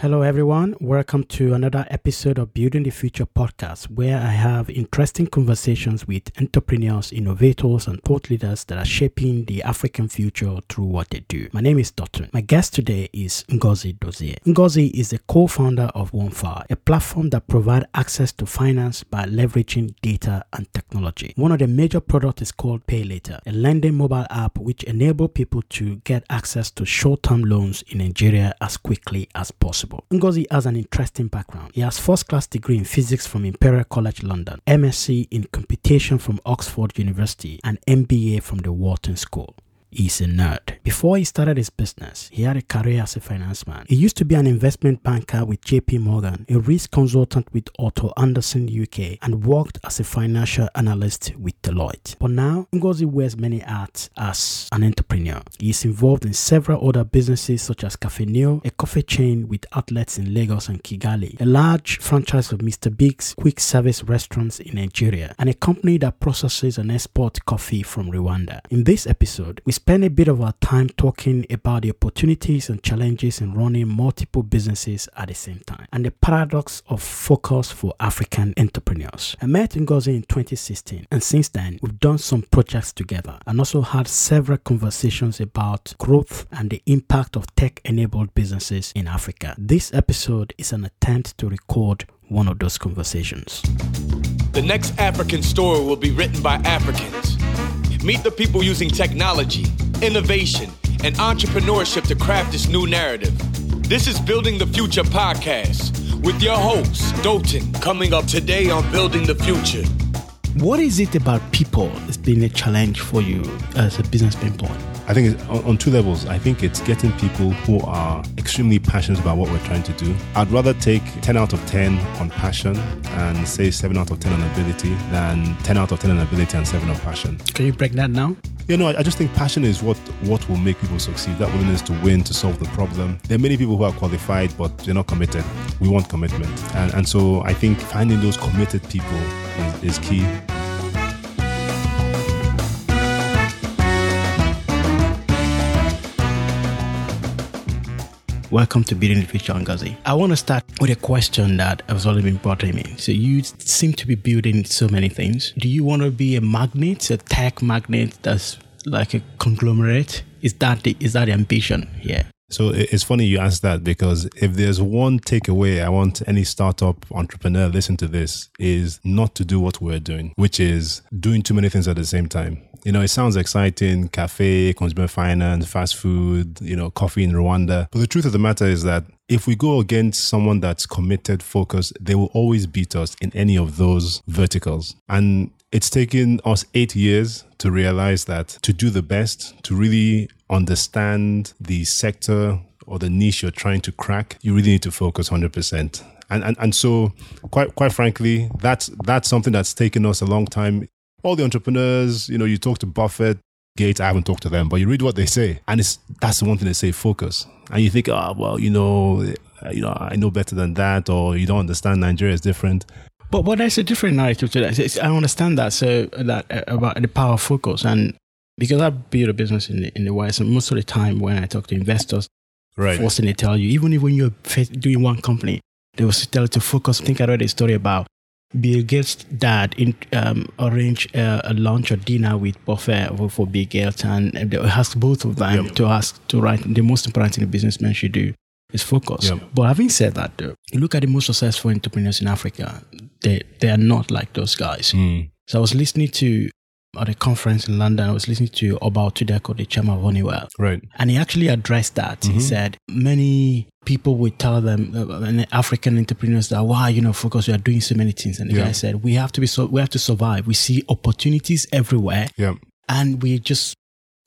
Hello, everyone. Welcome to another episode of Building the Future podcast, where I have interesting conversations with entrepreneurs, innovators, and thought leaders that are shaping the African future through what they do. My name is Dotun. My guest today is Ngozi Dozie. Ngozi is the co founder of OneFi, a platform that provides access to finance by leveraging data and technology. One of the major products is called Pay Later, a lending mobile app which enables people to get access to short term loans in Nigeria as quickly as possible possible. Ngozi has an interesting background. He has first class degree in physics from Imperial College London, MSc in computation from Oxford University, and MBA from the Wharton School. He's a nerd. Before he started his business, he had a career as a finance man. He used to be an investment banker with JP Morgan, a risk consultant with Arthur Andersen UK, and worked as a financial analyst with Deloitte. But now, Ngozi wears many hats as an entrepreneur. He is involved in several other businesses such as Cafe Neo, a coffee chain with outlets in Lagos and Kigali, a large franchise of Mr. Big's quick service restaurants in Nigeria, and a company that processes and exports coffee from Rwanda. In this episode, we spend a bit of our time talking about the opportunities and challenges in running multiple businesses at the same time and the paradox of focus for African entrepreneurs. I met Ngozi in 2016 and since then we've done some projects together and also had several conversations about growth and the impact of tech enabled businesses in Africa. This episode is an attempt to record one of those conversations. The next African story will be written by Africans. Meet the people using technology, innovation, and entrepreneurship to craft this new narrative. This is Building the Future podcast with your host, Dotun, coming up today on Building the Future. What is it about people that's been a challenge for you as a business standpoint? I think it's on, on two levels. I think it's getting people who are extremely passionate about what we're trying to do. I'd rather take 10 out of 10 on passion and say 7 out of 10 on ability than 10 out of 10 on ability and 7 on passion. Can you break that down? You know, I just think passion is what what will make people succeed. That willingness to win, to solve the problem. There are many people who are qualified, but they're not committed. We want commitment, and and so I think finding those committed people is, is key. Welcome to Building the Future Ngozi. I want to start with a question that has always been bothering me. So you seem to be building so many things. Do you want to be a magnet, a tech magnet that's like a conglomerate? Is that the, is that the ambition here? So it's funny you ask that because if there's one takeaway I want any startup entrepreneur listen to this is not to do what we're doing, which is doing too many things at the same time. You know, it sounds exciting, cafe, consumer finance, fast food, you know, coffee in Rwanda. But the truth of the matter is that if we go against someone that's committed, focused, they will always beat us in any of those verticals. And it's taken us eight years to realize that to do the best, to really understand the sector or the niche you're trying to crack, you really need to focus 100%. And, and, and so, quite, quite frankly, that's, that's something that's taken us a long time. All the entrepreneurs, you know, you talk to Buffett, Gates, I haven't talked to them, but you read what they say. And it's, that's the one thing they say, focus. And you think, oh, well, you know, eh, you know, I know better than that, or you don't understand Nigeria is different. But but there's a different narrative to that. It's, I understand that. So that uh, about the power of focus, and because I build a business in the, in the West, and most of the time when I talk to investors, right, forcing to tell you, even when you're doing one company, they will tell you to focus. I think I read a story about Bill Gates' dad in, um, arranged uh, a lunch or dinner with Buffett for, for Bill Gates, and they asked both of them yep. to ask to write the most important thing a businessman should do is focus. Yep. But having said that, though, you look at the most successful entrepreneurs in Africa, they they are not like those guys. Mm. So I was listening to at a conference in London, I was listening to Oba Otudeko, the chairman of Honeywell. Right. And he actually addressed that. Mm-hmm. He said many people would tell them, uh, African entrepreneurs, that why you know focus, we are doing so many things. And the yeah. guy said, we have to be so, we have to survive. We see opportunities everywhere, yeah. and we just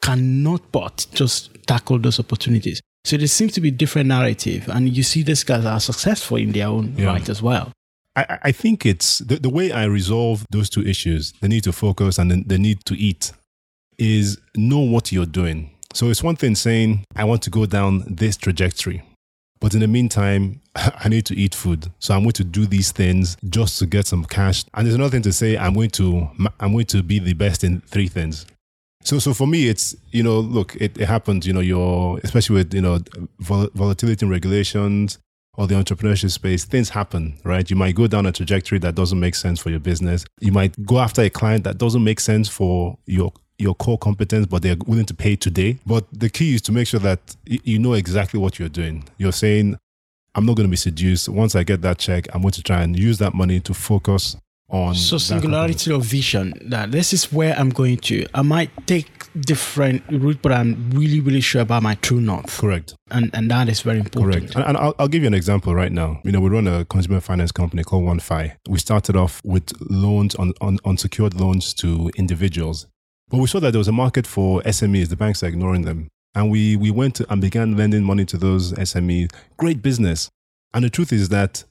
cannot but just tackle those opportunities. So there seems to be different narrative, and you see these guys are successful in their own yeah. right as well. I, I think it's the, the way I resolve those two issues the need to focus and the, the need to eat is know what you're doing. So it's one thing saying, I want to go down this trajectory. But in the meantime, I need to eat food. So I'm going to do these things just to get some cash. And there's another thing to say, I'm going to, I'm going to be the best in three things. So, so for me, it's you know, look, it, it happens. You know, you're especially with you know vol- volatility and regulations. or the entrepreneurship space, things happen, right? You might go down a trajectory that doesn't make sense for your business. You might go after a client that doesn't make sense for your your core competence, but they're willing to pay today. But the key is to make sure that you know exactly what you're doing. You're saying, I'm not going to be seduced. Once I get that check, I'm going to try and use that money to focus on. So singularity of vision. That this is where I'm going to. I might take different route, but I'm really, really sure about my true north. Correct. And and that is very important. Correct. And, and I'll, I'll give you an example right now. You know, we run a consumer finance company called OneFi. We started off with loans on, on unsecured loans to individuals. But we saw that there was a market for SMEs. The banks are ignoring them. And we, we went and began lending money to those SMEs. Great business. And the truth is that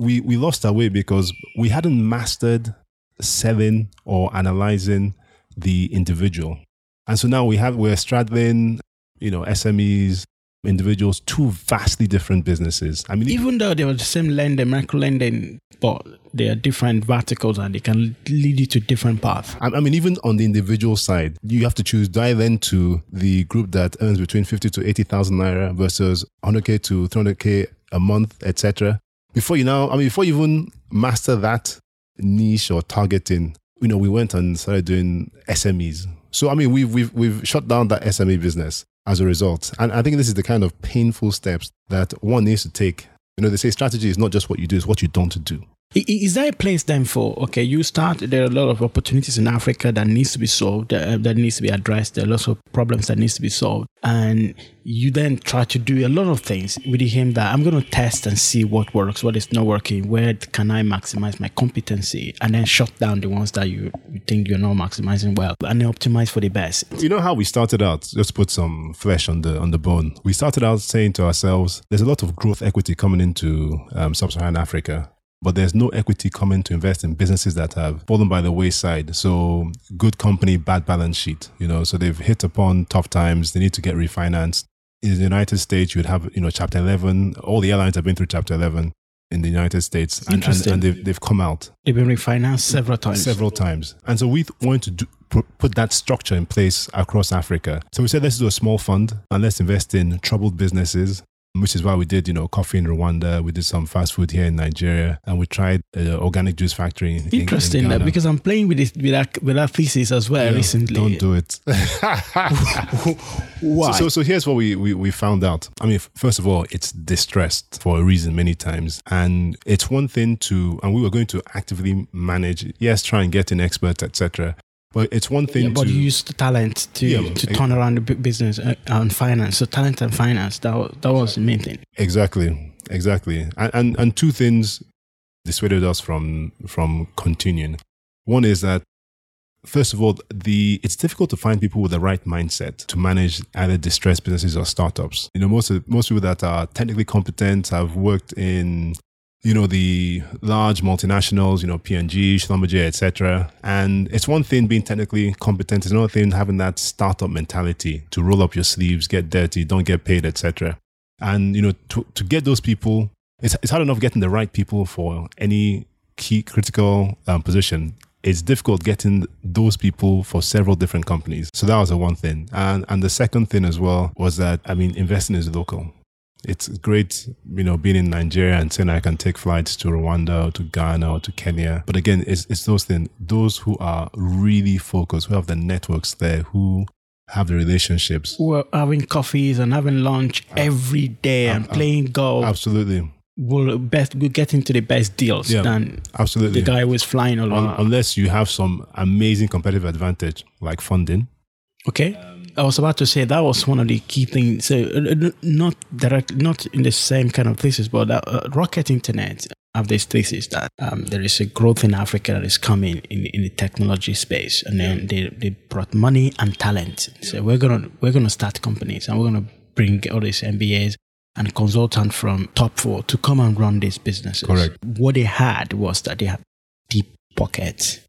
we, we lost our way because we hadn't mastered selling or analyzing the individual. And so now we have, we're straddling, you know, SMEs, individuals, two vastly different businesses. I mean, even though they were the same lending, micro lending, but they are different verticals and they can lead you to different paths. I mean, even on the individual side, you have to choose dive into the group that earns between 50 to 80,000 naira versus 100k to 300k a month, etc. Before you now, I mean, before you even master that niche or targeting, you know, we went and started doing SMEs. So, I mean, we've, we've, we've shut down that SME business as a result. And I think this is the kind of painful steps that one needs to take. You know, they say strategy is not just what you do, it's what you don't do. Is there a place then for okay? You start. There are a lot of opportunities in Africa that needs to be solved. Uh, that needs to be addressed. There are lots of problems that needs to be solved, and you then try to do a lot of things with the aim that I'm going to test and see what works, what is not working, where can I maximize my competency, and then shut down the ones that you, you think you're not maximizing well, and then optimize for the best. You know how we started out? Just put some flesh on the on the bone. We started out saying to ourselves, "There's a lot of growth equity coming into um, sub-Saharan Africa." But there's no equity coming to invest in businesses that have fallen by the wayside. So good company, bad balance sheet, you know, so they've hit upon tough times. They need to get refinanced. In the United States, you would have, you know, chapter 11. All the airlines have been through chapter 11 in the United States and, and, and they've, they've come out. They've been refinanced several times. Several times. And so we want to do, put that structure in place across Africa. So we said, let's do a small fund and let's invest in troubled businesses which is why we did, you know, coffee in Rwanda. We did some fast food here in Nigeria, and we tried uh, organic juice factory. In, Interesting, in because I'm playing with it with that with that thesis as well yeah, recently. Don't do it. why? So, so, so, here's what we, we we found out. I mean, first of all, it's distressed for a reason many times, and it's one thing to, and we were going to actively manage. Yes, try and get an expert, etc. But it's one thing. Yeah, but to, you use the talent to yeah, to turn around the business and finance. So talent and finance that was, that was the main thing. Exactly, exactly. And, and and two things dissuaded us from from continuing. One is that first of all, the it's difficult to find people with the right mindset to manage either distressed businesses or startups. You know, most of, most people that are technically competent have worked in you know, the large multinationals, you know, P&G, Schlumberger, etc. And it's one thing being technically competent. It's another thing having that startup mentality to roll up your sleeves, get dirty, don't get paid, etc. And, you know, to, to get those people, it's, it's hard enough getting the right people for any key critical um, position. It's difficult getting those people for several different companies. So that was the one thing. And, and the second thing as well was that, I mean, investing is local it's great, you know, being in Nigeria and saying I can take flights to Rwanda or to Ghana or to Kenya. But again, it's, it's those things, those who are really focused, who have the networks there, who have the relationships. Who are having coffees and having lunch every day and playing golf. Absolutely. Will best will get into the best deals yeah, than absolutely the guy who is flying along. unless you have some amazing competitive advantage like funding. Okay. Um, I was about to say that was one of the key things. So uh, not direct, not in the same kind of thesis, but uh, Rocket Internet have this thesis that um, there is a growth in Africa that is coming in, in the technology space, and then they, they brought money and talent. So we're gonna we're gonna start companies, and we're gonna bring all these MBAs and consultant from top four to come and run these businesses. Correct. What they had was that they had deep pockets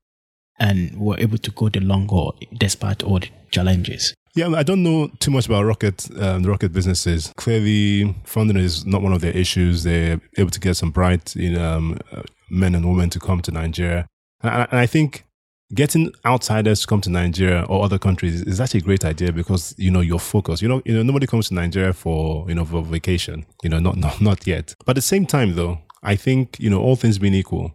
and were able to go the long haul despite all the challenges. Yeah, I don't know too much about rocket um, the rocket businesses. Clearly, funding is not one of their issues. They're able to get some bright you know, um, uh, men and women to come to Nigeria, and I, and I think getting outsiders to come to Nigeria or other countries is actually a great idea because you know your focus. You know, you know nobody comes to Nigeria for you know for vacation. You know, not not not yet. But at the same time, though, I think you know all things being equal,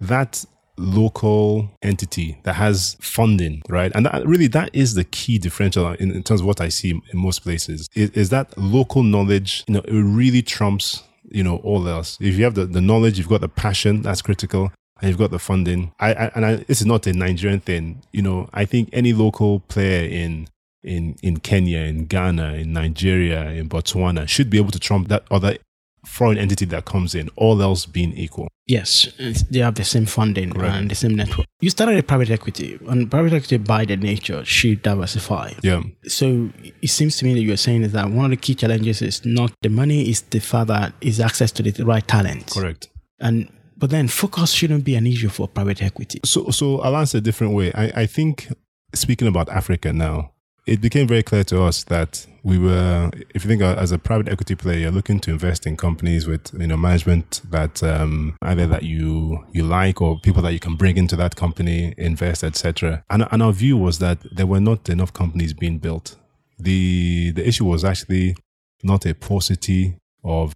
that local entity that has funding, right? And that, really, that is the key differential in, in terms of what I see in most places is, is that local knowledge, you know, it really trumps, you know, all else. If you have the, the knowledge, you've got the passion, that's critical. And you've got the funding. I, I and I, this is not a Nigerian thing. You know, I think any local player in in in Kenya, in Ghana, in Nigeria, in Botswana should be able to trump that other foreign entity that comes in, all else being equal. Yes, they have the same funding Correct. and the same network. You started a private equity, and private equity by the nature should diversify. Yeah. So it seems to me that you're saying is that one of the key challenges is not the money, is the fact that is access to the right talent. Correct. And but then focus shouldn't be an issue for private equity. So so I'll answer a different way. I, I think speaking about Africa now, it became very clear to us that we were, if you think as a private equity player, you're looking to invest in companies with you know management that um, either that you you like or people that you can bring into that company, invest, etc. And and our view was that there were not enough companies being built. The the issue was actually not a paucity of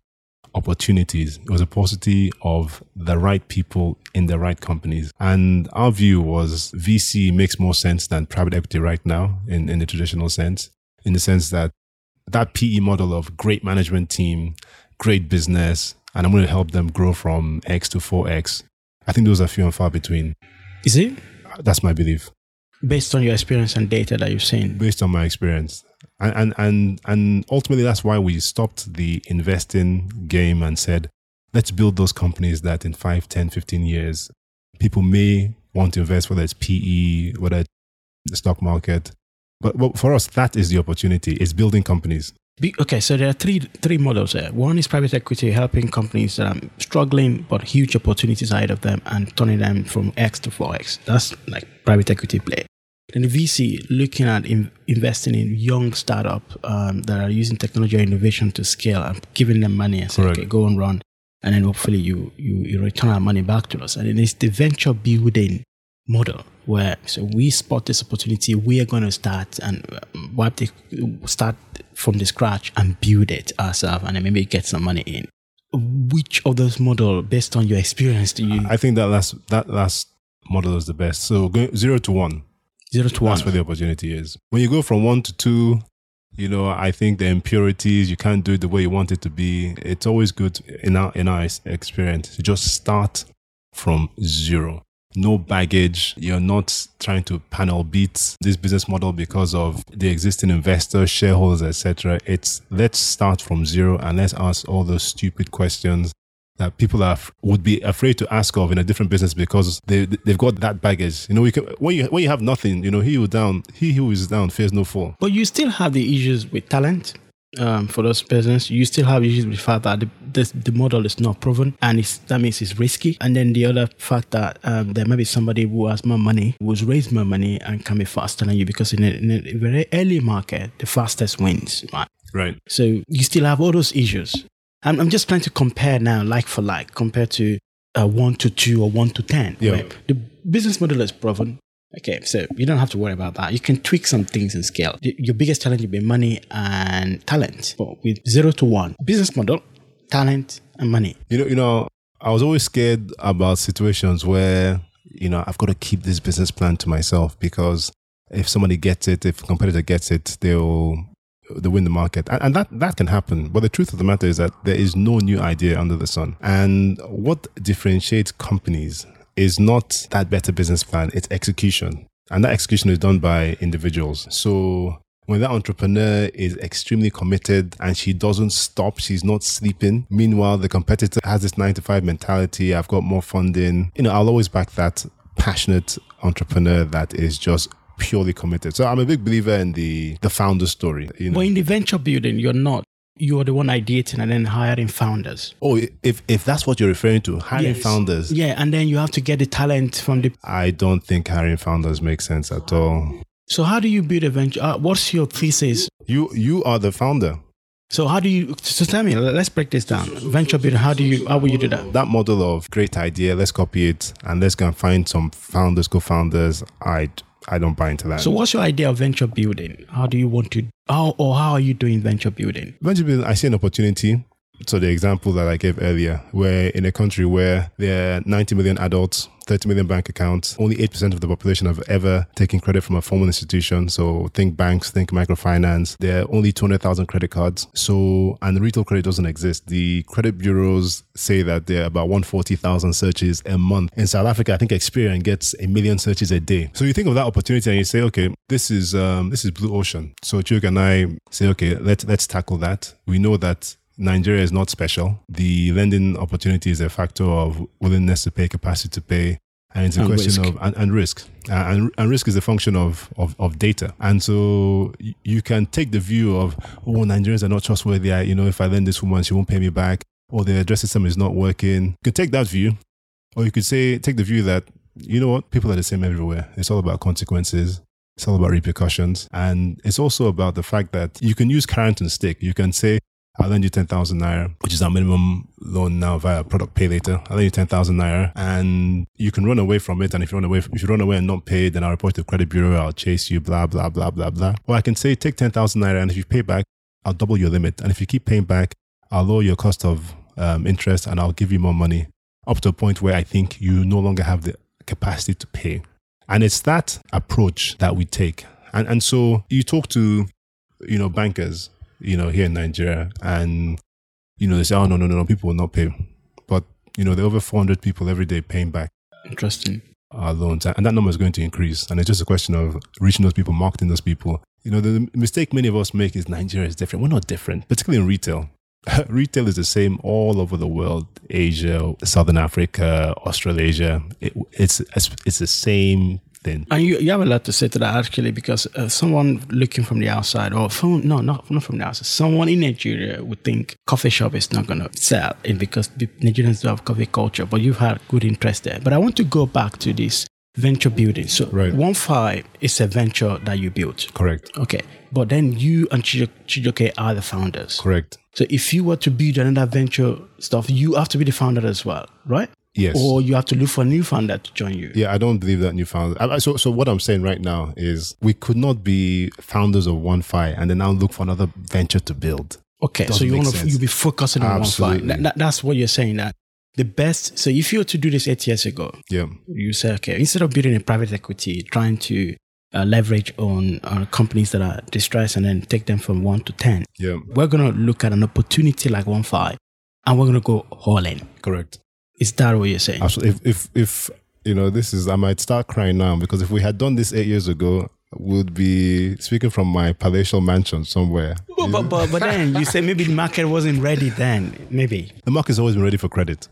opportunities. It was a paucity of the right people in the right companies. And our view was VC makes more sense than private equity right now in, in the traditional sense, in the sense that that PE model of great management team, great business, and I'm going to help them grow from X to 4X. I think those are few and far between. Is it? That's my belief. Based on your experience and data that you've seen? Based on my experience and, and and ultimately that's why we stopped the investing game and said let's build those companies that in 5 10 15 years people may want to invest whether it's pe whether it's the stock market. But, but for us that is the opportunity is building companies. Okay so there are three three models there. One is private equity helping companies that are struggling but huge opportunities ahead of them and turning them from x to 4x that's like private equity play then the VC looking at in, investing in young startup um, that are using technology or innovation to scale and giving them money and say, okay, go and run. And then hopefully you, you, you return our money back to us. And it's the venture building model where so we spot this opportunity, we are going to start and um, wipe the, start from the scratch and build it ourselves and then maybe get some money in. Which of those model, based on your experience, do you? I think that last that last model is the best. So zero to one Zero to one. That's where the opportunity is. When you go from one to two, you know, I think the impurities, you can't do it the way you want it to be. It's always good in our, in our experience to just start from zero. No baggage. You're not trying to panel beat this business model because of the existing investors, shareholders, etc. It's let's start from zero and let's ask all those stupid questions that people are would be afraid to ask of in a different business because they they've got that baggage. You know, can, when you when you have nothing, you know, he who down, he who is down fears no fall. But you still have the issues with talent. Um, for those business, you still have issues with the fact that the, this, the model is not proven, and that means it's risky. And then the other fact that um, there may be somebody who has more money, who's raised more money, and can be faster than you because in a, in a very early market, the fastest wins, right? Right. So you still have all those issues. I'm, I'm just trying to compare now, like for like, compared to uh, one to two or one to 10. Yeah. The business model is proven. Okay, so you don't have to worry about that. You can tweak some things and scale. Your biggest challenge will be money and talent. But with zero to one, business model, talent, and money. You know, you know, I was always scared about situations where you know I've got to keep this business plan to myself because if somebody gets it, if a competitor gets it, they'll they win the market. And, and, that, that can happen. But the truth of the matter is that there is no new idea under the sun. And what differentiates companies is not that better business plan, it's execution. And that execution is done by individuals. So when that entrepreneur is extremely committed and she doesn't stop, she's not sleeping. Meanwhile, the competitor has this nine to five mentality. I've got more funding. You know, I'll always back that passionate entrepreneur that is just purely committed. So I'm a big believer in the the founder story. You know? But in the venture building, you're not. You're the one ideating and then hiring founders. Oh, if if that's what you're referring to, hiring yes. founders. Yeah, and then you have to get the talent from the. I don't think hiring founders makes sense at all. So how do you build a venture? Uh, what's your thesis? You you are the founder. So how do you? So tell me. Let's break this down. Venture building. How do you? How will you do that? That model of great idea, let's copy it, and let's go and find some founders, co-founders. I I don't buy into that. So what's your idea of venture building? How do you want to? How or how are you doing venture building? venture building, I see an opportunity. So the example that I gave earlier, where in a country where there are 90 million adults, 30 million bank accounts, only 8% of the population have ever taken credit from a formal institution. So think banks, think microfinance. There are only 200,000 credit cards. So, and retail credit doesn't exist. The credit bureaus say that there are about 140,000 searches a month. In South Africa, I think Experian gets a million searches a day. So you think of that opportunity and you say, okay, this is, um, this is blue ocean. So Chuk and I say, okay, let's, let's tackle that. We know that Nigeria is not special. The lending opportunity is a factor of willingness to pay, capacity to pay, and it's a And question risk. of and, and risk. Uh, and, and risk is a function of, of, of data. And so y- you can take the view of, oh, Nigerians are not trustworthy. I, you know, if I lend this woman, she won't pay me back, or the address system is not working. You can take that view, or you could say take the view that you know what, people are the same everywhere. It's all about consequences. It's all about repercussions. And it's also about the fact that you can use carrot and stick. You can say, I'll lend you 10,000 naira, which is our minimum loan now via product pay later. I'll lend you 10,000 naira and you can run away from it. And if you run away, if you run away and not pay, then I'll report to the credit bureau. I'll chase you, blah, blah, blah, blah, blah. Or I can say, take 10,000 naira and if you pay back, I'll double your limit. And if you keep paying back, I'll lower your cost of um, interest and I'll give you more money up to a point where I think you no longer have the capacity to pay. And it's that approach that we take. And, and so you talk to, you know, bankers, you know, here in Nigeria, and, you know, they say, oh, no, no, no, no, people will not pay. But, you know, there are over 400 people every day paying back Interesting. our loans, and that number is going to increase. And it's just a question of reaching those people, marketing those people. You know, the mistake many of us make is Nigeria is different. We're not different, particularly in retail. retail is the same all over the world Asia, Southern Africa, Australasia. It, it's, it's the same thing. And you, you have a lot to say to that actually, because uh, someone looking from the outside, or from no, not not from the outside, someone in Nigeria would think coffee shop is not gonna sell, and because the Nigerians do have coffee culture. But you've had good interest there. But I want to go back to this venture building. So Right. OneFi is a venture that you built. Correct. Okay, but then you and Chijo- Chijioke are the founders. Correct. So if you were to build another venture stuff, you have to be the founder as well, right? Yes. Or you have to look for a new founder to join you. Yeah, I don't believe that new I- So, so what I'm saying right now is we could not be founders of OneFi and then now look for another venture to build. Okay, so you want to you be focusing on one Absolutely. fight. That, that- that's what you're saying. That the best. So if you were to do this eight years ago, Yeah. you say, okay, instead of building a private equity, trying to uh, leverage on uh, companies that are distressed and then take them from one to ten, Yeah. we're gonna look at an opportunity like OneFi, and we're gonna go all in. Correct. Is that what you're saying? Absolutely. If, if, if, you know, this is, I might start crying now because if we had done this eight years ago, would be speaking from my palatial mansion somewhere. But, but, but, but then you say maybe the market wasn't ready then. Maybe The market's always been ready for credit.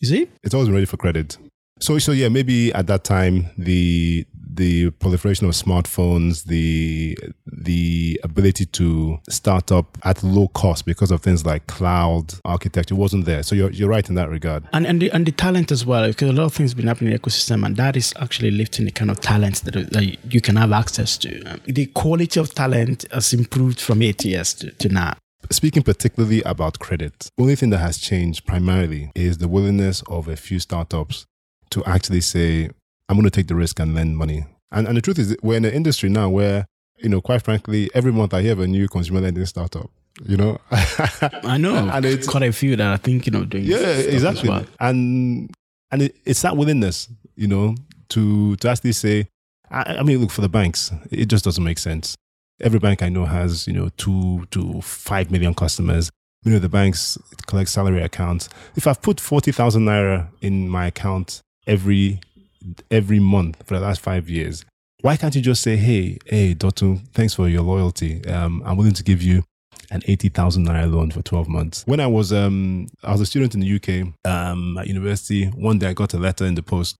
is it? It's always been ready for credit. So, so yeah, maybe at that time the the proliferation of smartphones, the the ability to start up at low cost because of things like cloud architecture wasn't there. So you're you're right in that regard. And and the, and the talent as well, because a lot of things been happening in the ecosystem, and that is actually lifting the kind of talent that, that you can have access to. Um, the quality of talent has improved from eight years to, to now. Speaking particularly about credit, only thing that has changed primarily is the willingness of a few startups to actually say, I'm going to take the risk and lend money. And, and the truth is, we're in an industry now where, you know, quite frankly, every month I hear of a new consumer lending startup, you know? I know, And it's- quite a few that are thinking of doing. yeah, exactly. well. And and it, it's that willingness, you know, to to actually say, I, I mean, look for the banks. It just doesn't make sense. Every bank I know has you know two to five million customers. You know, the banks collect salary accounts. If I've put forty thousand naira in my account every every month for the last five years, why can't you just say, hey, hey, Dotun, thanks for your loyalty. Um, I'm willing to give you an 80,000 naira loan for 12 months. When I was, um, I was a student in the UK, um, at university. One day I got a letter in the post.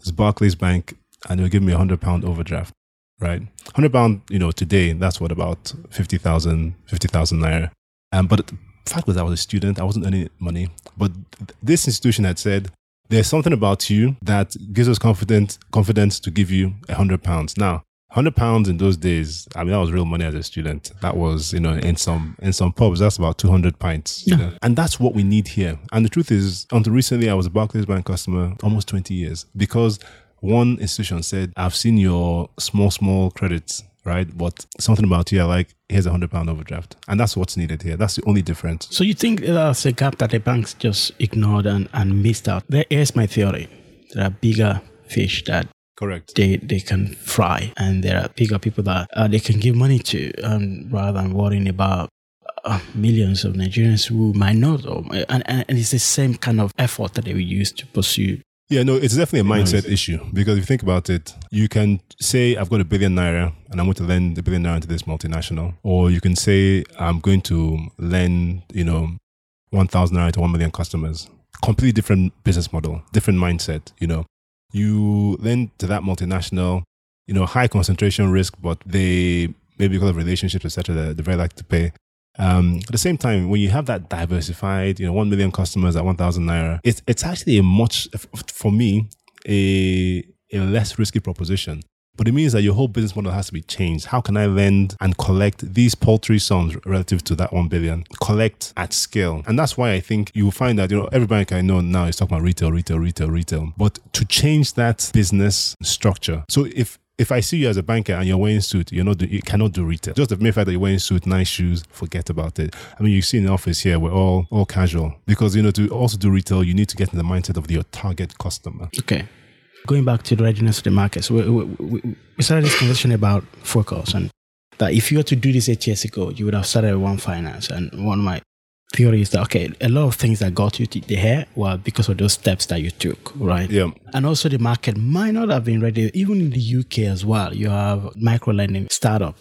It's Barclays Bank and they'll give me a hundred pound overdraft, right? Hundred pound, you know, today, that's what about 50,000, 50,000 naira. Um, but the fact was I was a student. I wasn't earning money, but th- this institution had said, there's something about you that gives us confidence, confidence to give you a hundred pounds. Now, hundred pounds in those days. I mean, that was real money as a student. That was, you know, in some in some pubs, that's about two hundred pints. You know? And that's what we need here. And the truth is, until recently, I was a Barclays Bank customer almost twenty years because one institution said, "I've seen your small small credits." Right, but something about you, like here's a hundred pound overdraft, and that's what's needed here. That's the only difference. So you think that's a gap that the banks just ignored and, and missed out? There is my theory. There are bigger fish that Correct. they they can fry, and there are bigger people that uh, they can give money to, um, rather than worrying about uh, millions of Nigerians who might not. Or, and, and and it's the same kind of effort that they will use to pursue. Yeah, no, it's definitely a mindset issue because if you think about it, you can say, I've got a billion naira and I'm going to lend a billion naira to this multinational. Or you can say, I'm going to lend, you know, 1,000 naira to 1 million customers. Completely different business model, different mindset, you know. You lend to that multinational, you know, high concentration risk, but they, maybe because of relationships, etc., they, they very like to pay. Um, at the same time, when you have that diversified, you know, 1 million customers at 1,000 naira, it's, it's actually a much, for me, a, a less risky proposition. But it means that your whole business model has to be changed. How can I lend and collect these paltry sums relative to that 1 billion? Collect at scale. And that's why I think you will find that, you know, every bank I know now is talking about retail, retail, retail, retail. But to change that business structure. So if if I see you as a banker and you're wearing suit, you're not do, you cannot do retail. Just the mere fact that you're wearing suit, nice shoes, forget about it. I mean, you see in the office here, we're all all casual because you know to also do retail, you need to get in the mindset of your target customer. Okay. Going back to the readiness of the markets, we, we, we, we started this conversation about focus and that if you were to do this eight years ago, you would have started with one finance. And one of my theory is that okay, a lot of things that got you to there were because of those steps that you took, right? Yeah. And also the market might not have been ready. Even in the UK as well, you have micro lending startup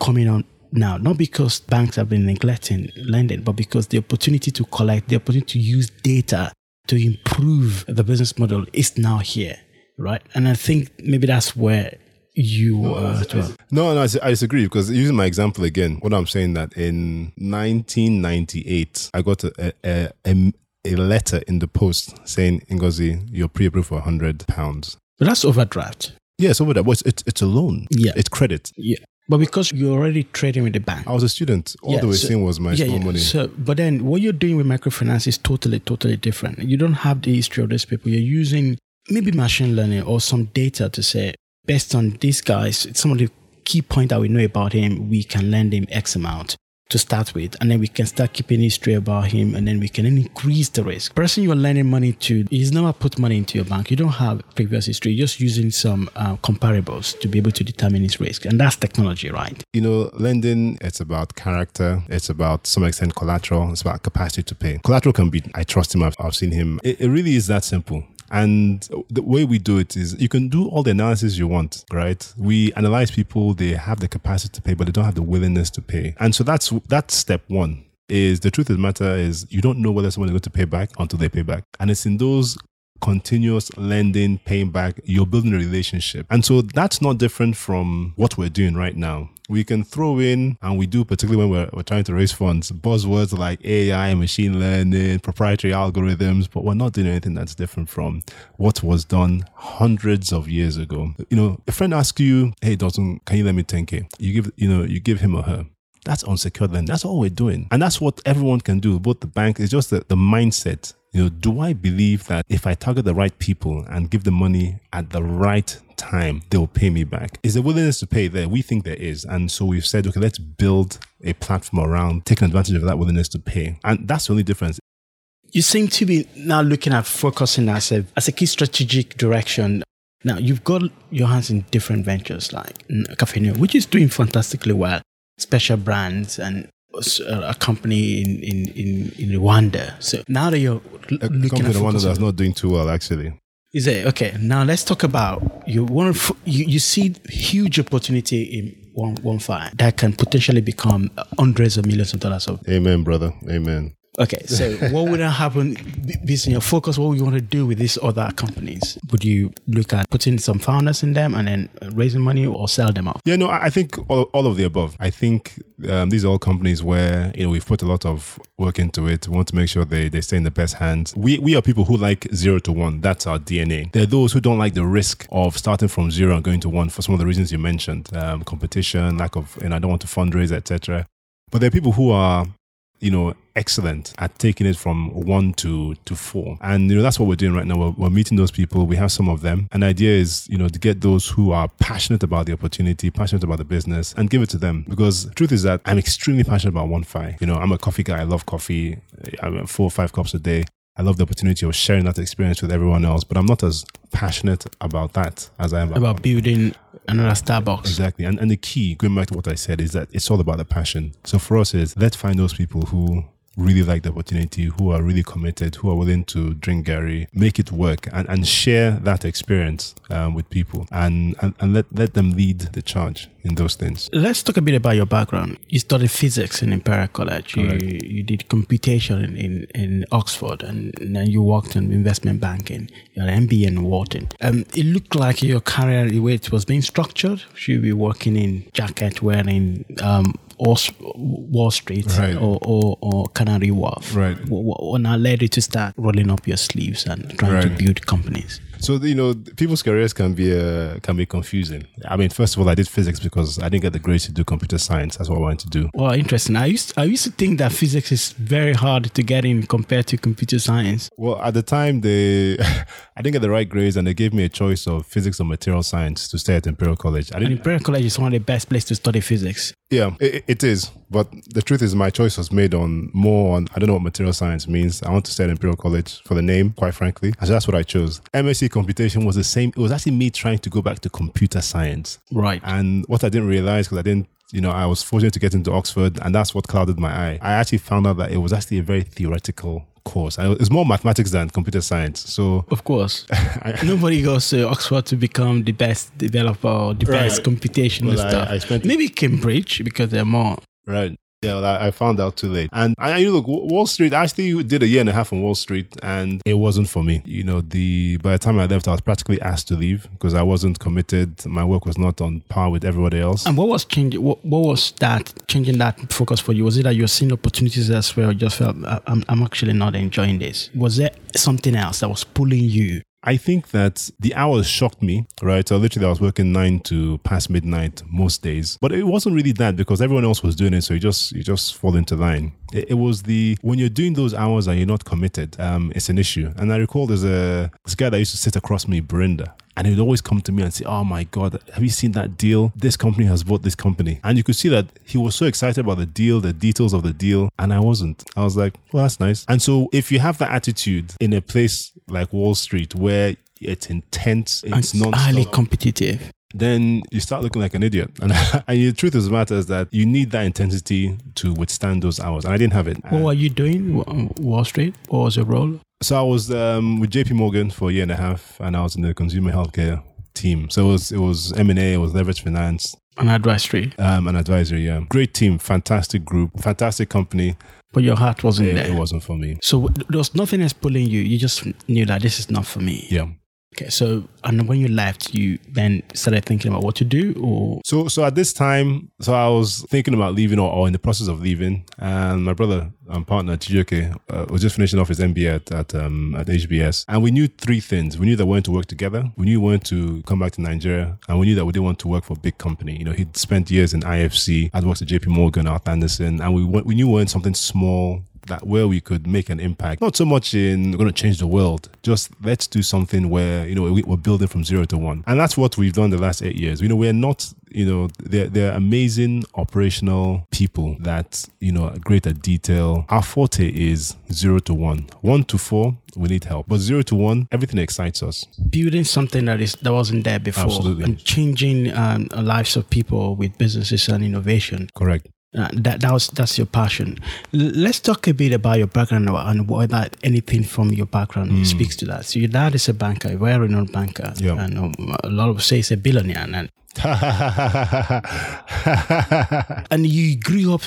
coming on now, not because banks have been neglecting lending, but because the opportunity to collect, the opportunity to use data to improve the business model is now here, right? And I think maybe that's where you uh, as well. No, no, I, I disagree because using my example again, what I'm saying that in 1998, I got a, a, a, a letter in the post saying, Ngozi, you're pre-approved for 100 pounds. But that's overdraft. Yes, over that. Well, it's, it's, it's a loan. Yeah. It's credit. Yeah. But because you're already trading with the bank. I was a student. All Yeah, they were so- seeing was my yeah, yeah. money. So, but then what you're doing with microfinance is totally, totally different. You don't have the history of these people. You're using maybe machine learning or some data to say, based on these guys, some of the key point that we know about him, we can lend him X amount to start with, and then we can start keeping history about him, and then we can increase the risk. Person you're lending money to, he's never put money into your bank. You don't have previous history. You're just using some uh, comparables to be able to determine his risk, and that's technology, right? you know, lending, it's about character. It's about some extent collateral. It's about capacity to pay. Collateral can be, I trust him. I've, I've seen him. It, it really is that simple. And the way we do it is you can do all the analysis you want, right? We analyze people, they have the capacity to pay, but they don't have the willingness to pay. And so that's, that's step one is the truth of the matter is you don't know whether someone is going to pay back until they pay back. And it's in those continuous lending, paying back, you're building a relationship. And so that's not different from what we're doing right now. We can throw in, and we do, particularly when we're, we're trying to raise funds, buzzwords like AI, machine learning, proprietary algorithms, but we're not doing anything that's different from what was done hundreds of years ago. You know, a friend asks you, hey, Dawson, can you lend me 10K? You give, you know, you give him or her. That's unsecured lending. That's all we're doing. And that's what everyone can do, both the bank, it's just the, the mindset. You know, do I believe that if I target the right people and give the money at the right time, they will pay me back? Is the willingness to pay there? We think there is. And so we've said, okay, let's build a platform around taking advantage of that willingness to pay. And that's the only difference. You seem to be now looking at focusing as a as a key strategic direction. Now you've got your hands in different ventures like Cafe Neo, which is doing fantastically well. Special brands and uh, a company in, in, in, in Rwanda. So now that you're l- A looking company at the one that's not doing too well, actually. is it okay? Now let's talk about you want to, you, you see huge opportunity in one OneFi that can potentially become hundreds of millions of dollars of Amen, brother. Amen. Okay, so what would happen based on your focus? What would you want to do with these other companies? Would you look at putting some founders in them and then raising money or sell them out? Yeah, no, I think all, all of the above. I think um, these are all companies where you know we've put a lot of work into it. We want to make sure they, they stay in the best hands. We we are people who like zero to one. That's our DNA. There are those who don't like the risk of starting from zero and going to one for some of the reasons you mentioned, um, competition, lack of, and I don't want to fundraise, etc. But there are people who are you know, excellent at taking it from one to, to four. And, you know, that's what we're doing right now. We're, we're, meeting those people. We have some of them. And the idea is, you know, to get those who are passionate about the opportunity, passionate about the business and give it to them. Because truth is that I'm extremely passionate about OneFi. You know, I'm a coffee guy. I love coffee. I'm four or five cups a day. I love the opportunity of sharing that experience with everyone else, but I'm not as passionate about that as I am about, about building another Starbucks. Exactly. And and the key, going back to what I said, is that it's all about the passion. So for us is let's find those people who really like the opportunity, who are really committed, who are willing to drink garri, make it work and, and share that experience um, with people and, and, and let, let them lead the charge in those things. Let's talk a bit about your background. You studied physics in Imperial College. You, you did computation in, in, in, Oxford and then you worked in investment banking. You had an MBA in Wharton. Um, it looked like your career, the way it was being structured, you be working in jacket wearing, um, Wall Street right. or, or, or, Canary Wharf. Right. What, what led you to start rolling up your sleeves and trying right. to build companies? So you know, people's careers can be uh, can be confusing. I mean, first of all, I did physics because I didn't get the grades to do computer science. That's what I wanted to do. Well, interesting. I used I used to think that physics is very hard to get in compared to computer science. Well, at the time, they I didn't get the right grades, and they gave me a choice of physics or material science to stay at Imperial College. I didn't, and Imperial College is one of the best places to study physics. Yeah, it, it is. But the truth is, my choice was made on more on I don't know what material science means. I want to stay at Imperial College for the name, quite frankly. And so that's what I chose. MSc computation was the same. It was actually me trying to go back to computer science. Right. And what I didn't realize because I didn't you know, I was fortunate to get into Oxford, and that's what clouded my eye. I actually found out that it was actually a very theoretical course. It's more mathematics than computer science. So, of course, nobody goes to Oxford to become the best developer or the right. best computational well, stuff. I, I Maybe Cambridge because they're more right. Yeah, I, found out too late. And I, you look, Wall Street, I actually did a year and a half on Wall Street and it wasn't for me. You know, the, by the time I left, I was practically asked to leave because I wasn't committed. My work was not on par with everybody else. And what was changing, what, what was that, changing that focus for you? Was it that you're seeing opportunities elsewhere or just felt, I'm, I'm actually not enjoying this? Was there something else that was pulling you I think that the hours shocked me, right? So literally I was working nine to past midnight most days. But it wasn't really that because everyone else was doing it. So you just you just fall into line. It, it was the when you're doing those hours and you're not committed, um, it's an issue. And I recall there's a this guy that used to sit across me, Brenda. And he would always come to me and say, Oh my God, have you seen that deal? This company has bought this company. And you could see that he was so excited about the deal, the details of the deal. And I wasn't. I was like, Well, that's nice. And so if you have that attitude in a place like Wall Street where it's intense, it's not highly competitive then you start looking like an idiot. And, and the truth of the matter is that you need that intensity to withstand those hours. And I didn't have it. What were you doing? Wall Street? What was your role? So I was um, with JP Morgan for a year and a half, and I was in the consumer healthcare team. So it was it was M and A, it was leverage finance, an advisory, um, an advisory. Yeah, great team, fantastic group, fantastic company. But your heart wasn't it, there. It wasn't for me. So there was nothing else pulling you. You just knew that this is not for me. Yeah. Okay, so and when you left, you then started thinking about what to do, or so. So at this time, so I was thinking about leaving, or, or in the process of leaving, and my brother and partner Chijioke uh, was just finishing off his MBA at at, um, at HBS, and we knew three things: we knew that we wanted to work together, we knew we wanted to come back to Nigeria, and we knew that we didn't want to work for a big company. You know, he'd spent years in IFC, I'd worked at JP Morgan, Arthur Andersen, and we we knew we wanted something small that where we could make an impact. Not so much in we're going to change the world, just let's do something where, you know, we're building from zero to one. And that's what we've done the last eight years. You know, we're not, you know, they're, they're amazing operational people that, you know, are great at detail. Our forte is zero to one. One to four, we need help. But zero to one, everything excites us. Building something that is that wasn't there before, Absolutely. and changing um, lives of people with businesses and innovation. Correct. Uh, that that was that's your passion. L- let's talk a bit about your background and whether anything from your background mm. speaks to that. So your dad is a banker, a very renowned banker, yeah. and um, a lot of say he's a billionaire, and and you grew up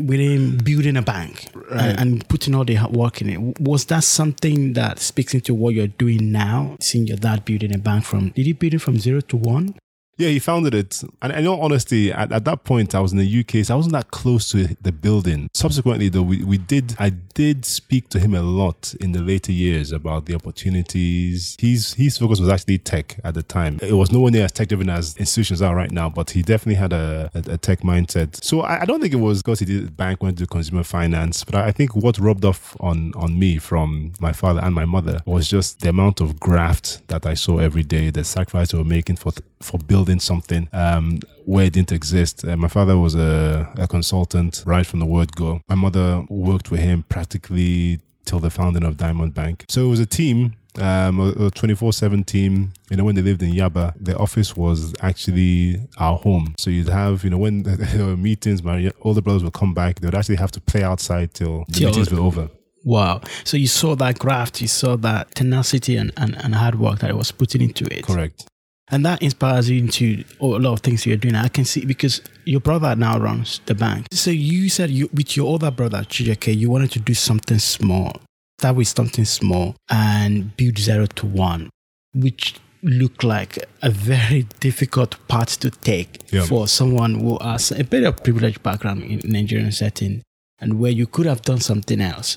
within building a bank right. and, and, putting all the work in it. Was that something that speaks into what you're doing now? Seeing your dad building a bank from, did he build it from zero to one? Yeah, he founded it. And in all honesty, at, at that point, I was in the UK, so I wasn't that close to the building. Subsequently, though, we, we did, I did speak to him a lot in the later years about the opportunities. His, his focus was actually tech at the time. It was nowhere near as tech driven as institutions are right now, but he definitely had a, a, a tech mindset. So I, I, don't think it was because he did bank, went to consumer finance, but I, I think what rubbed off on, on me from my father and my mother was just the amount of graft that I saw every day, the sacrifice they were making for, for building building something um, where it didn't exist. Uh, my father was a, a consultant right from the word go. My mother worked with him practically till the founding of Diamond Bank. So it was a team um, a 24 7 team. You know, when they lived in Yaba, the office was actually our home. So you'd have, you know, when there were meetings, my older brothers would come back, they would actually have to play outside till the till meetings were over. Wow. So you saw that graft, you saw that tenacity and, and, and hard work that it was putting into it. Correct and that inspires you into a lot of things you're doing. I can see because your brother now runs the bank. So you said you with your other brother Chijioke, you wanted to do something small. Start with something small and build zero to one, which looked like a very difficult path to take yeah. for someone who has a bit of privileged background in Nigerian setting and where you could have done something else.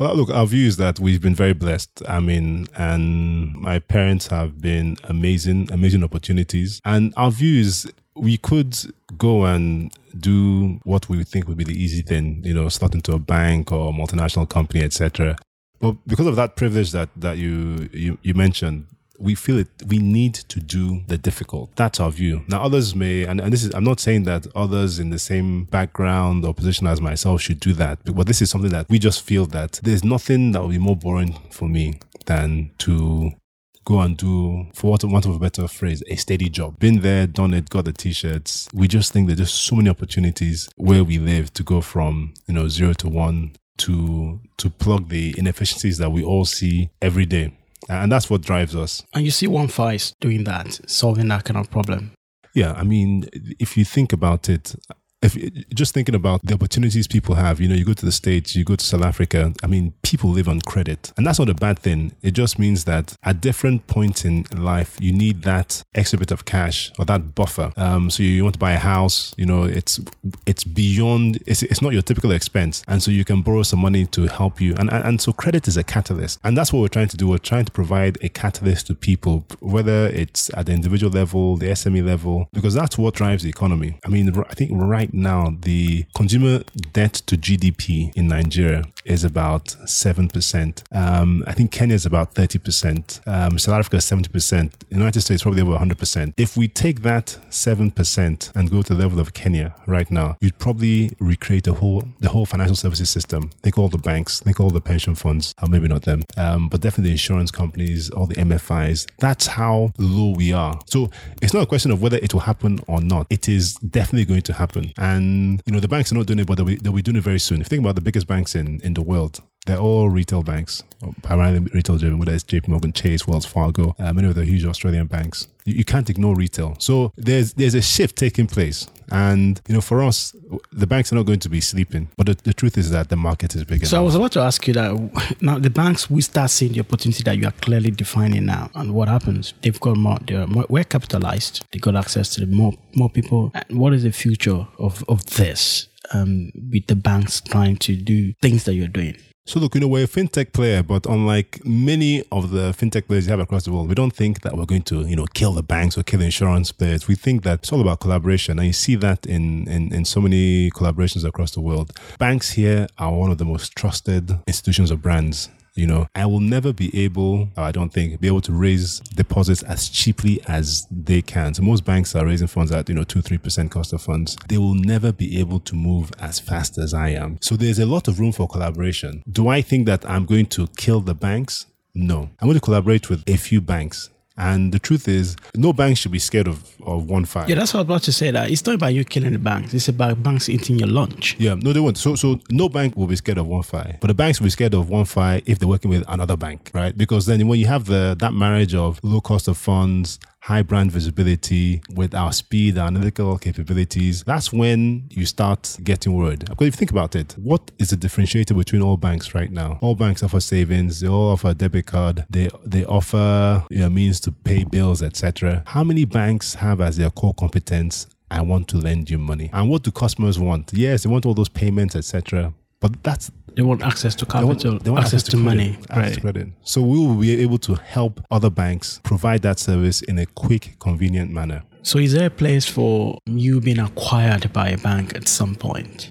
Well, look, our view is that we've been very blessed. I mean, and my parents have been amazing, amazing opportunities. And our view is we could go and do what we think would be the easy thing, you know, start into a bank or a multinational company, etc. But because of that privilege that that you you, you mentioned, we feel it we need to do the difficult that's our view now others may and, and this is i'm not saying that others in the same background or position as myself should do that but this is something that we just feel that there's nothing that will be more boring for me than to go and do, for want of, a better phrase, a steady job. Been there, done it, got the t-shirts. We just think there's just so many opportunities where we live to go from, you know, zero to one to to plug the inefficiencies that we all see every day. Uh, and that's what drives us. And you see OneFi doing that, solving that kind of problem. Yeah, I mean, if you think about it, if just thinking about the opportunities people have, you know, you go to the States, you go to South Africa, I mean, people live on credit. And that's not a bad thing. It just means that at different points in life, you need that extra bit of cash or that buffer. Um, so you want to buy a house, you know, it's it's beyond, it's, it's not your typical expense. And so you can borrow some money to help you. And, and, and so credit is a catalyst. And that's what we're trying to do. We're trying to provide a catalyst to people, whether it's at the individual level, the SME level, because that's what drives the economy. I mean, I think right right now, the consumer debt to GDP in Nigeria is about 7%. Um, I think Kenya is about 30%. Um, South Africa is 70%. United States probably over 100%. If we take that 7% and go to the level of Kenya right now, you'd probably recreate the whole, the whole financial services system. Think all the banks, think all the pension funds, or maybe not them, um, but definitely the insurance companies, all the MFIs. That's how low we are. So it's not a question of whether it will happen or not. It is definitely going to happen. And, you know, the banks are not doing it, but they'll be, they'll be doing it very soon. If you think about the biggest banks in, in the world, they're all retail banks, primarily retail driven, whether it's JP Morgan Chase, Wells Fargo, uh, many of the huge Australian banks. You, you, can't ignore retail. So there's there's a shift taking place. And, you know, for us, the banks are not going to be sleeping. But the, the truth is that the market is bigger. So now. I was about to ask you that now the banks, we start seeing the opportunity that you are clearly defining now. And what happens? They've got more, they're more, we're capitalized. They got access to more, more people. And what is the future of, of this? Um, with the banks trying to do things that you're doing. So look, you know, we're a fintech player, but unlike many of the fintech players you have across the world, we don't think that we're going to, you know, kill the banks or kill the insurance players. We think that it's all about collaboration. And you see that in, in, in so many collaborations across the world. Banks here are one of the most trusted institutions or brands you know, I will never be able, I don't think, be able to raise deposits as cheaply as they can. So most banks are raising funds at, you know, two, three percent cost of funds. They will never be able to move as fast as I am. So there's a lot of room for collaboration. Do I think that I'm going to kill the banks? No. I'm going to collaborate with a few banks and the truth is, no bank should be scared of, of OneFi. Yeah, that's what I was about to say. That it's not about you killing the banks. It's about banks eating your lunch. Yeah, no, they won't. So, so no bank will be scared of OneFi, but the banks will be scared of OneFi if they're working with another bank, right? Because then when you have the that marriage of low cost of funds, high brand visibility, with our speed, our analytical capabilities, that's when you start getting word. Because if you think about it, what is the differentiator between all banks right now? All banks offer savings, they all offer a debit card, they they offer you know, means to pay bills, etc. How many banks have as their core competence I want to lend you money. And what do customers want? Yes, they want all those payments, etc. But that's they want access to they want, they want access, to, credit, money. access Right. to credit. So we will be able to help other banks provide that service in a quick, convenient manner. So is there a place for you being acquired by a bank at some point?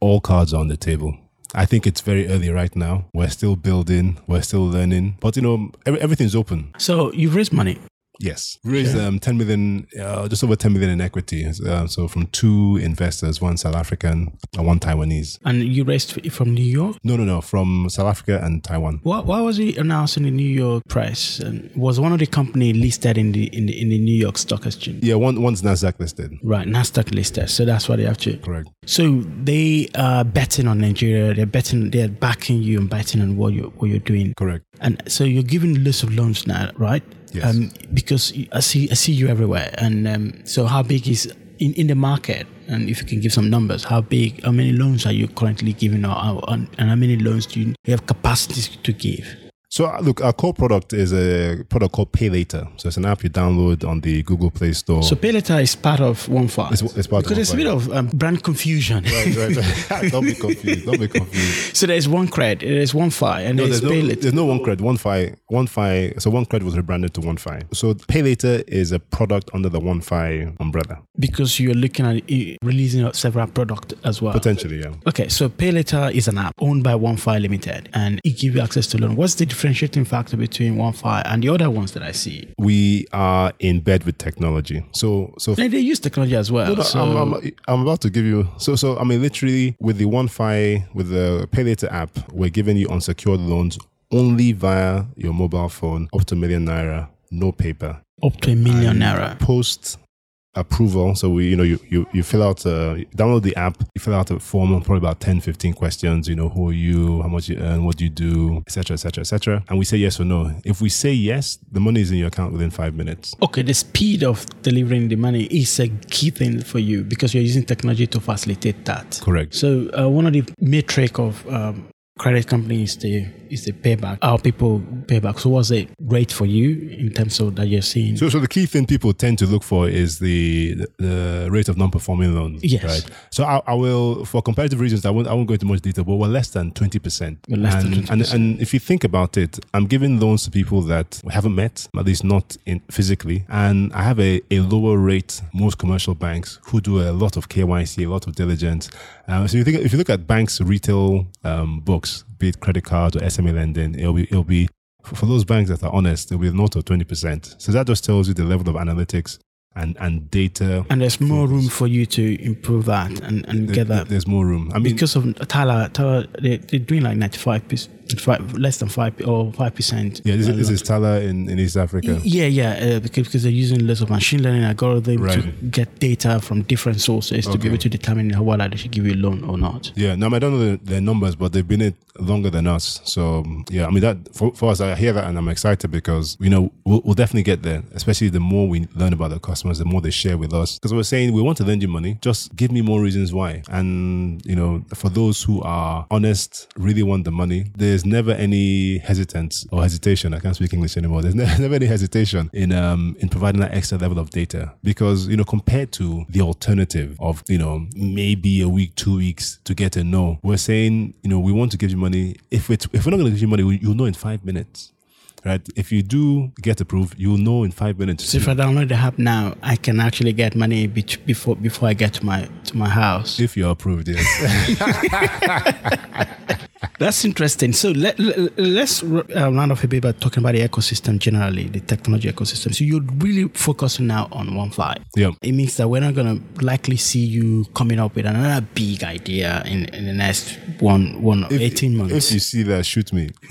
All cards are on the table. I think it's very early right now. We're still building, we're still learning, but you know, every, everything's open. So you've raised money. Yes, we raised um, 10 million, uh, just over 10 million in equity. Uh, so from two investors, one South African and one Taiwanese. And you raised from New York. No, no, no, from South Africa and Taiwan. Why, why was it announced in the New York press? And was one of the company listed in the in the, in the New York Stock Exchange? Yeah, one one's Nasdaq listed. Right, Nasdaq listed. So that's why they have to. Correct. So they are betting on Nigeria. They're betting. They're backing you and betting on what you what you're doing. Correct. And so you're giving lots of loans now, right? Um, because I see I see you everywhere. And um, so how big is in, in the market? And if you can give some numbers, how big? How many loans are you currently giving And and how many loans do you have capacity to give? So uh, look, our core product is a product called PayLater. So it's an app you download on the Google Play Store. So PayLater is part of OneFi. It's- it's part of because there's a bit of um, brand confusion. right, right, right. don't be confused. Don't be confused. so there's one cred, there's OneFi, and No, there's there's no, PayLater. there's no one cred. OneFi. So one cred was rebranded to OneFi. So PayLater is a product under the OneFi umbrella. because you're looking at uh, releasing several products as well. Potentially, yeah. Okay, so PayLater is an app owned by OneFi Limited, and it gives you access to loan. What's the differentiating factor between one OneFi and the other ones that I see? We are in bed with technology. So, so And they use technology as well. No, no, so I'm, I'm, I'm about to give you. So, so I mean, literally, with the one OneFi, with the PayLater app, we're giving you unsecured loans only via your mobile phone, up to a million naira, no paper. up to a million naira. Post approval. So we, you know, you, you, you fill out, uh, download the app, you fill out a form, probably about 10, 15 questions, you know, who are you, how much you earn, what do you do, etc., etc., etc. And we say yes or no. If we say yes, the money is in your account within five minutes. Okay, the speed of delivering the money is a key thing for you because you're using technology to facilitate that. Correct. So uh, one of the metric of um, credit company is the is the payback. How people pay back. So what's the rate for you in terms of that you're seeing? So, so the key thing people tend to look for is the the, the rate of non-performing loans. Yes. Right. So I, I will, for comparative reasons, I won't, I won't go into much detail, but we're less than twenty percent. Less than and, and 20%. and if you think about it, I'm giving loans to people that we haven't met, at least not in physically, and I have a, a lower rate most commercial banks who do a lot of KYC, a lot of diligence. Uh, so you think if you look at banks' retail um, books, be it credit cards or SME lending, it'll be it'll be for those banks that are honest, it'll be a note of 20%. So that just tells you the level of analytics and, and data. and there's more room for you to improve that and, and There- get that. There's more room. I mean, because of Tala, Tala they, they're doing like 95 percent, less than 5 or 5%. yeah, this, uh, is- this is Tala in, in East Africa. Yeah, yeah, uh, because, because they're using lots of machine learning algorithms to get data from different sources to be able to determine how well they should give you a loan or not. Yeah, no, I, don't know the, their numbers, but they've been it longer than us. So yeah, I mean that for, for us, I hear that and I'm excited because you know we'll, we'll definitely get there. Especially the more we learn about the customers, the more they share with us. Because we're saying we want to lend you money, just give me more reasons why. And you know, for those who are honest, really want the money, there's never any hesitance or hesitation. I can't speak English anymore. There's never, never any hesitation in um in providing that extra level of data because you know compared to the alternative of you know maybe a week, two weeks to get a no, we're saying you know we want to give you money. If it's if we're not going to give you money, we- you'll know in five minutes. Right? If you do get approved, you'll know in five minutes. So if I download the app now, I can actually get money before before I get to my to my house. if you're approved, yes. That's interesting. So let, let's uh, round off a bit by talking about the ecosystem generally, the technology ecosystem. So you're really focusing now on one OneFi. yeah. It means that we're not going to likely see you coming up with another big idea in, in the next one, one If- 18 months. If you see that, shoot me.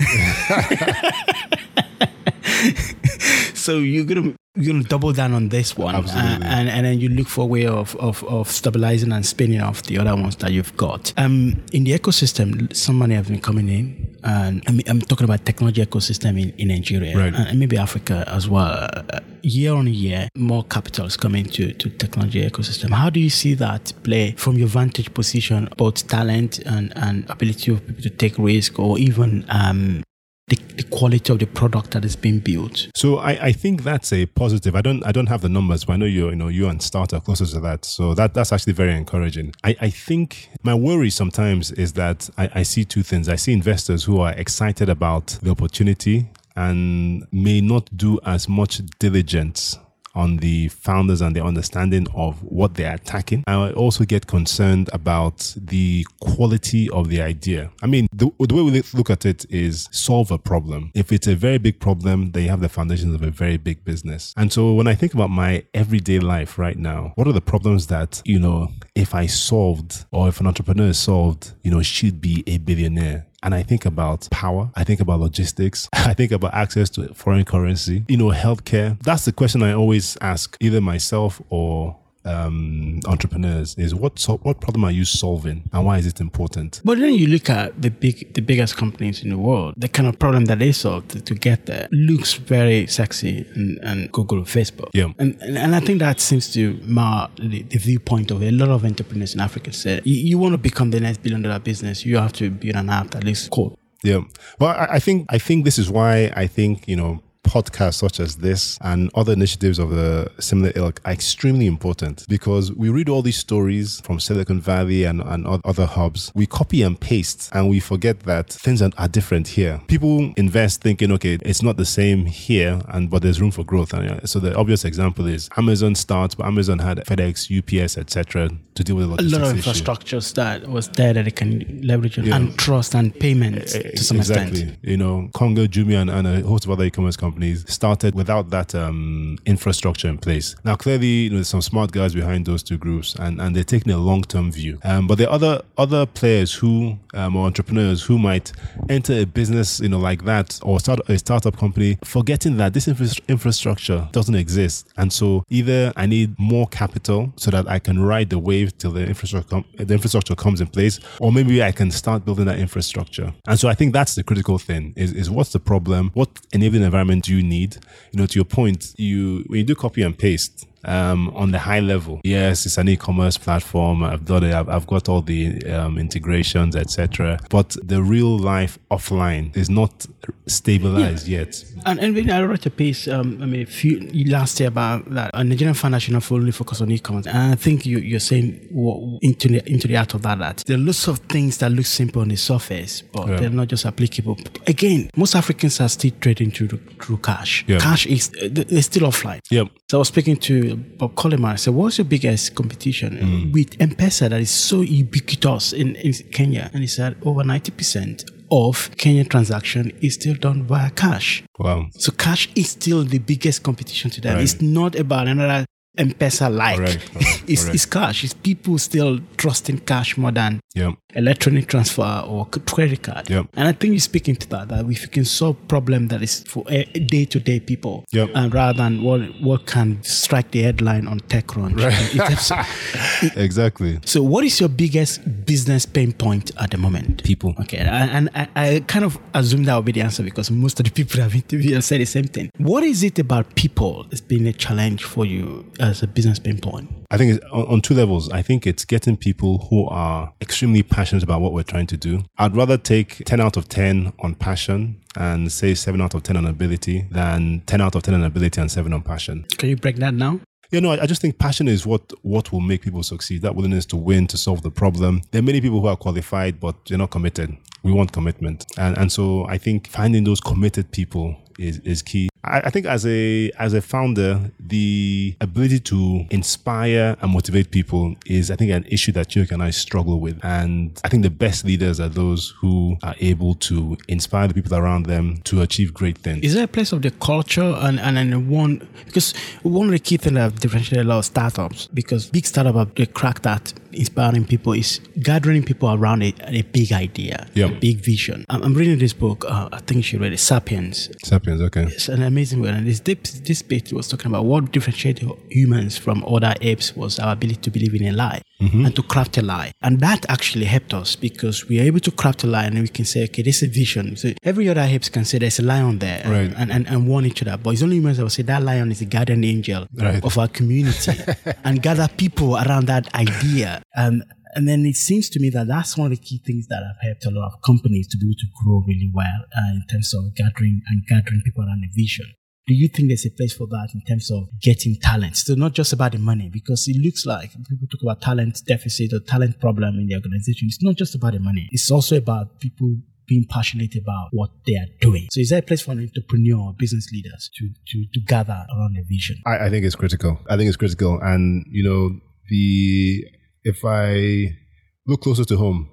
so you're gonna you're gonna double down on this one, uh, Absolutely. and and then you look for a way of, of of stabilizing and spinning off the other ones that you've got. Um, in the ecosystem, some money have been coming in, and I mean, I'm talking about technology ecosystem in, in Nigeria Right. and, and maybe Africa as well. Year on year, more capital is coming to to technology ecosystem. How do you see that play from your vantage position, both talent and and ability of people to take risk, or even um, the, the quality of the product that is being built? So I, I think that's a positive. I don't I don't have the numbers, but I know you you know you and Start are closer to that. So that that's actually very encouraging. I, I think my worry sometimes is that I, I see two things. I see investors who are excited about the opportunity and may not do as much diligence on the founders and their understanding of what they're attacking. And I also get concerned about the quality of the idea. I mean, the, the way we look at it is solve a problem. If it's a very big problem, then you have the foundations of a very big business. And so when I think about my everyday life right now, what are the problems that, you know, if I solved or if an entrepreneur solved, you know, should be a billionaire? And I think about power. I think about logistics. I think about access to foreign currency, you know, healthcare. That's the question I always ask either myself or um, entrepreneurs is what so, what problem are you solving and why is it important? But then you look at the big, the biggest companies in the world. The kind of problem that they solve to, to get there looks very sexy, and, and Google, Facebook. Yeah. And, and and I think that seems to mar the, the viewpoint of a lot of entrepreneurs in Africa. Say you, you want to become the next billion dollar business, you have to build an app that looks cool. Yeah. Well, I, I think I think this is why I think you know podcasts such as this and other initiatives of the similar ilk are extremely important because we read all these stories from Silicon Valley and, and other hubs. We copy and paste and we forget that things are, are different here. People invest thinking, okay, it's not the same here, and but there's room for growth. And so the obvious example is Amazon starts, but Amazon had FedEx, UPS, etc. to deal with the A lot of logistics issue. infrastructures that was there that they can leverage on Yeah. and trust and payment to some exactly. extent. You know, Konga, Jumia, and, and a host of other e-commerce companies started without that um, infrastructure in place. Now, clearly, you know, there's some smart guys behind those two groups, and, and they're taking a long-term view. Um, but there are other other players who um, or entrepreneurs who might enter a business, you know, like that, or start a startup company, forgetting that this infra- infrastructure doesn't exist, and so either I need more capital so that I can ride the wave till the infrastructure com- the infrastructure comes in place, or maybe I can start building that infrastructure. And so I think that's the critical thing: is is what's the problem? What enabling environment do you need? You know, to your point, you when you do copy and paste. Um, on the high level, yes, it's an e-commerce platform. I've done it. I've, I've got all the um, integrations, etc. But the real life offline is not stabilized yet. And, and when I wrote a piece, um, I mean, a few last year about that a Nigerian founder should not fully focus on e-commerce. And I think you, you're saying what, into the into the art of that, that there are lots of things that look simple on the surface, but Yeah. they're not just applicable. Again, most Africans are still trading through through cash. Yeah. Cash is they're still offline. Yep. So I was speaking to Bob Collymore. I said, "What's your biggest competition Mm. with M-Pesa that is so ubiquitous in, in Kenya?" And he said, "Over ninety percent of Kenyan transaction is still done via cash." Wow. So cash is still the biggest competition to them. Right. It's not about another M-Pesa like. It's, it's cash. It's people still trusting cash more than Yep. Electronic transfer or credit card. Yep. And I think you're speaking to that, that if you can solve problem that is for day to day people, Yep. and rather than what what can strike the headline on TechCrunch. of- Exactly. so, what is your biggest business pain point at the moment? People. Okay, and, and I, I kind of assume that would be the answer because most of the people I've interviewed have said the same thing. What is it about people that's been a challenge for you as a business pain point? I think it's on, on two levels. I think it's getting people who are extremely passionate about what we're trying to do. I'd rather take 10 out of 10 on passion and say 7 out of 10 on ability than 10 out of 10 on ability and 7 on passion. Can you break that down? You know, I I just think passion is what what will make people succeed. That willingness to win, to solve the problem. There are many people who are qualified, but they're not committed. We want commitment, and and so I think finding those committed people is is key. I, think as a as a founder, the ability to inspire and motivate people is, I think, an issue that Chuck and I struggle with. And I think the best leaders are those who are able to inspire the people around them to achieve great things. Is there a place of the culture and and then one because one of the key things that have differentiated a lot of startups because big startup have they crack that inspiring people is gathering people around a, a big idea, Yeah. a big vision. I'm, I'm reading this book. Uh, I think should read it, *Sapiens*. Sapiens. Okay. It's an amazing word. And this, this bit was talking about what differentiated humans from other apes was our ability to believe in a lie Mm-hmm. and to craft a lie. And that actually helped us because we are able to craft a lie and we can say, okay, this is a vision. So every other apes can say there's a lion there and- Right. and, and, and warn each other. But it's only humans that will say that lion is the guardian angel Right. of our community and gather people around that idea. And and then it seems to me that that's one of the key things that have helped a lot of companies to be able to grow really well uh, in terms of gathering and gathering people around a vision. Do you think there's a place for that in terms of getting talent? So not just about the money, because it looks like people talk about talent deficit or talent problem in the organization. It's not just about the money. It's also about people being passionate about what they are doing. So is there a place for an entrepreneur or business leaders to, to, to gather around a vision? I, I think it's critical. I think it's critical. And, you know, the, if I look closer to home,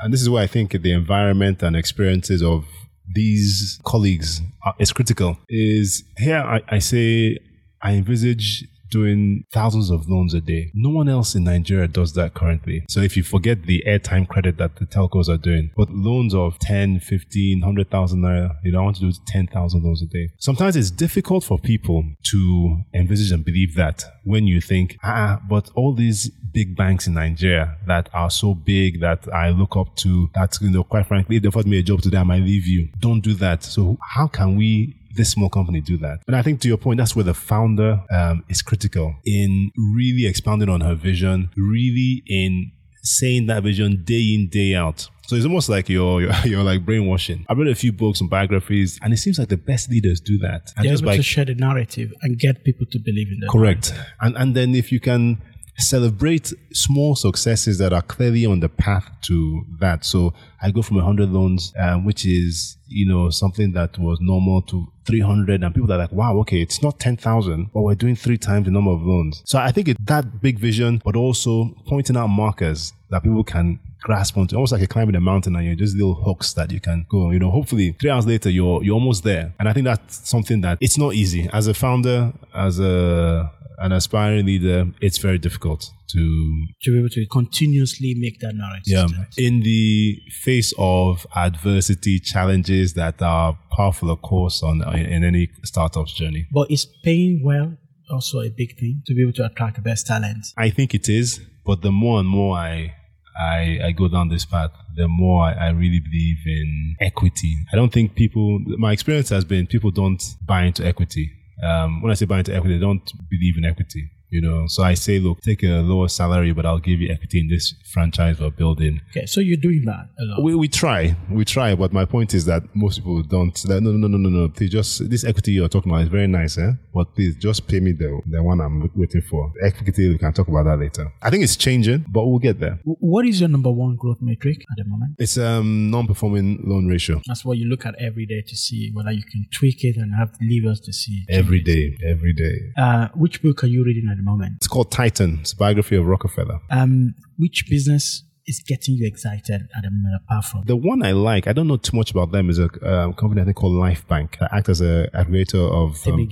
and this is where I think the environment and experiences of these colleagues are, is critical, is here I, I say I envisage doing thousands of loans a day. No one else in Nigeria does that currently. So if you forget the airtime credit that the telcos are doing, but loans of 10, 15, 100,000 naira, you I want to do 10,000 loans a day. Sometimes it's difficult for people to envisage and believe that when you think, ah, but all these big banks in Nigeria that are so big that I look up to, that, you know, quite frankly, if they offered me a job today, I might leave you. Don't do that. So how can we this small company do that. And I think to your point, that's where the founder um, is critical in really expounding on her vision, really in saying that vision day in, day out. So it's almost like you're, you're, you're like brainwashing. I've read a few books and biographies, and it seems like the best leaders do that. And They're just able by to share the narrative and get people to believe in them. Correct. And and then if you can celebrate small successes that are clearly on the path to that. So I go from 100 loans, um, which is, you know, something that was normal to 300 and people are like, wow, okay, it's not 10,000, but we're doing three times the number of loans. So I think it's that big vision, but also pointing out markers that people can grasp onto, almost like you're climbing a mountain and you're just little hooks that you can go. You know, hopefully three hours later you're you're almost there. And I think that's something that it's not easy as a founder, as a an aspiring leader. It's very difficult to To be able to continuously make that narrative. yeah in the face of adversity, challenges that are powerful, of course, on in any startup's journey. But is paying well also a big thing to be able to attract the best talent? I think it is, but the more and more I I, I go down this path, the more I, I really believe in equity. I don't think people. My experience has been people don't buy into equity. Um, when I say buy into equity, they don't believe in equity. You know, so I say, look, take a lower salary, but I'll give you equity in this franchise we're building. Okay, so you're doing that a lot. We, we try, we try, but my point is that most people don't. Like, no, no, no, no, no. Please just this equity you're talking about is very nice, eh? But please just pay me the the one I'm waiting for. Equity, we can talk about that later. I think it's changing, but we'll get there. What is your number one growth metric at the moment? It's um non-performing loan ratio That's what you look at every day to see whether you can tweak it and have levers to see. every day, every day. Uh, which book are you reading at the moment? It's called Titan. It's a biography of Rockefeller. Um, which business is getting you excited at the moment apart from? The one I like, I don't know too much about them, is a um, company I think called LifeBank that act as a aggregator of um.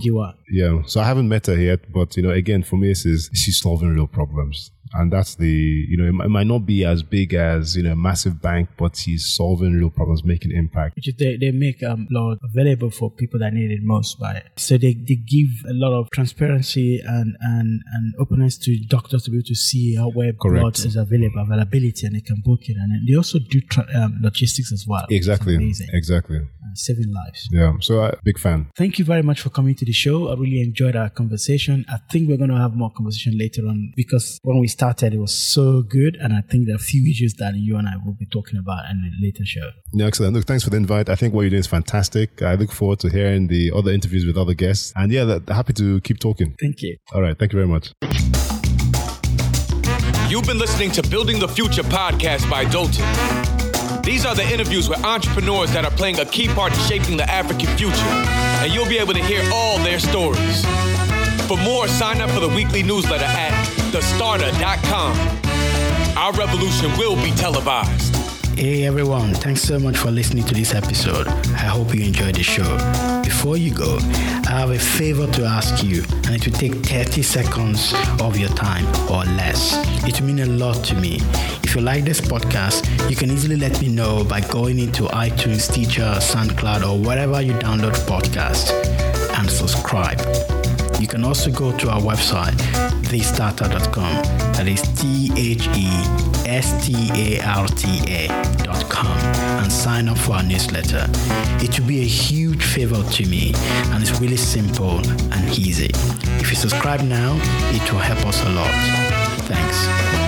Yeah, so I haven't met her yet, but you know, again, for me, this is she's solving real problems, and that's the you know, it, mi- it might not be as big as you know, a massive bank, but he's solving real problems, making impact. which is they, they make um available for people that need it most by so they, they give a lot of transparency and and and openness to doctors to be able to see how where Correct. blood is available availability and they can book it. And they also do tra- um, logistics as well. Exactly, exactly. uh, saving lives. Yeah, so uh, big fan. thank you very much for coming to the show. I really enjoyed our conversation. I think we're going to have more conversation later on because when we started it was so good and i think there are a few issues that you and i will be talking about in a later show Yeah, excellent. Look, thanks for the invite. I think what you're doing is fantastic. I look forward to hearing the other interviews with other guests, and yeah, that- happy to keep talking. thank you All right, thank you very much. You've been listening to Building the Future podcast by Dotun. These are the interviews with entrepreneurs that are playing a key part in shaping the African future, and you'll be able to hear all their stories. For more, sign up for the weekly newsletter at thestarta.com. Our revolution will be televised. Hey everyone, thanks so much for listening to this episode. I hope you enjoyed the show. Before you go, I have a favor to ask you, and it will take 30 seconds of your time or less. It will mean a lot to me If you like this podcast, you can easily let me know by going into iTunes, Stitcher, SoundCloud, or wherever you download podcasts and subscribe. You can also go to our website, thestarta.com. That is T H E S T A R T A.com and sign up for our newsletter. It will be a huge favor to me and it's really simple and easy. If you subscribe now, it will help us a lot.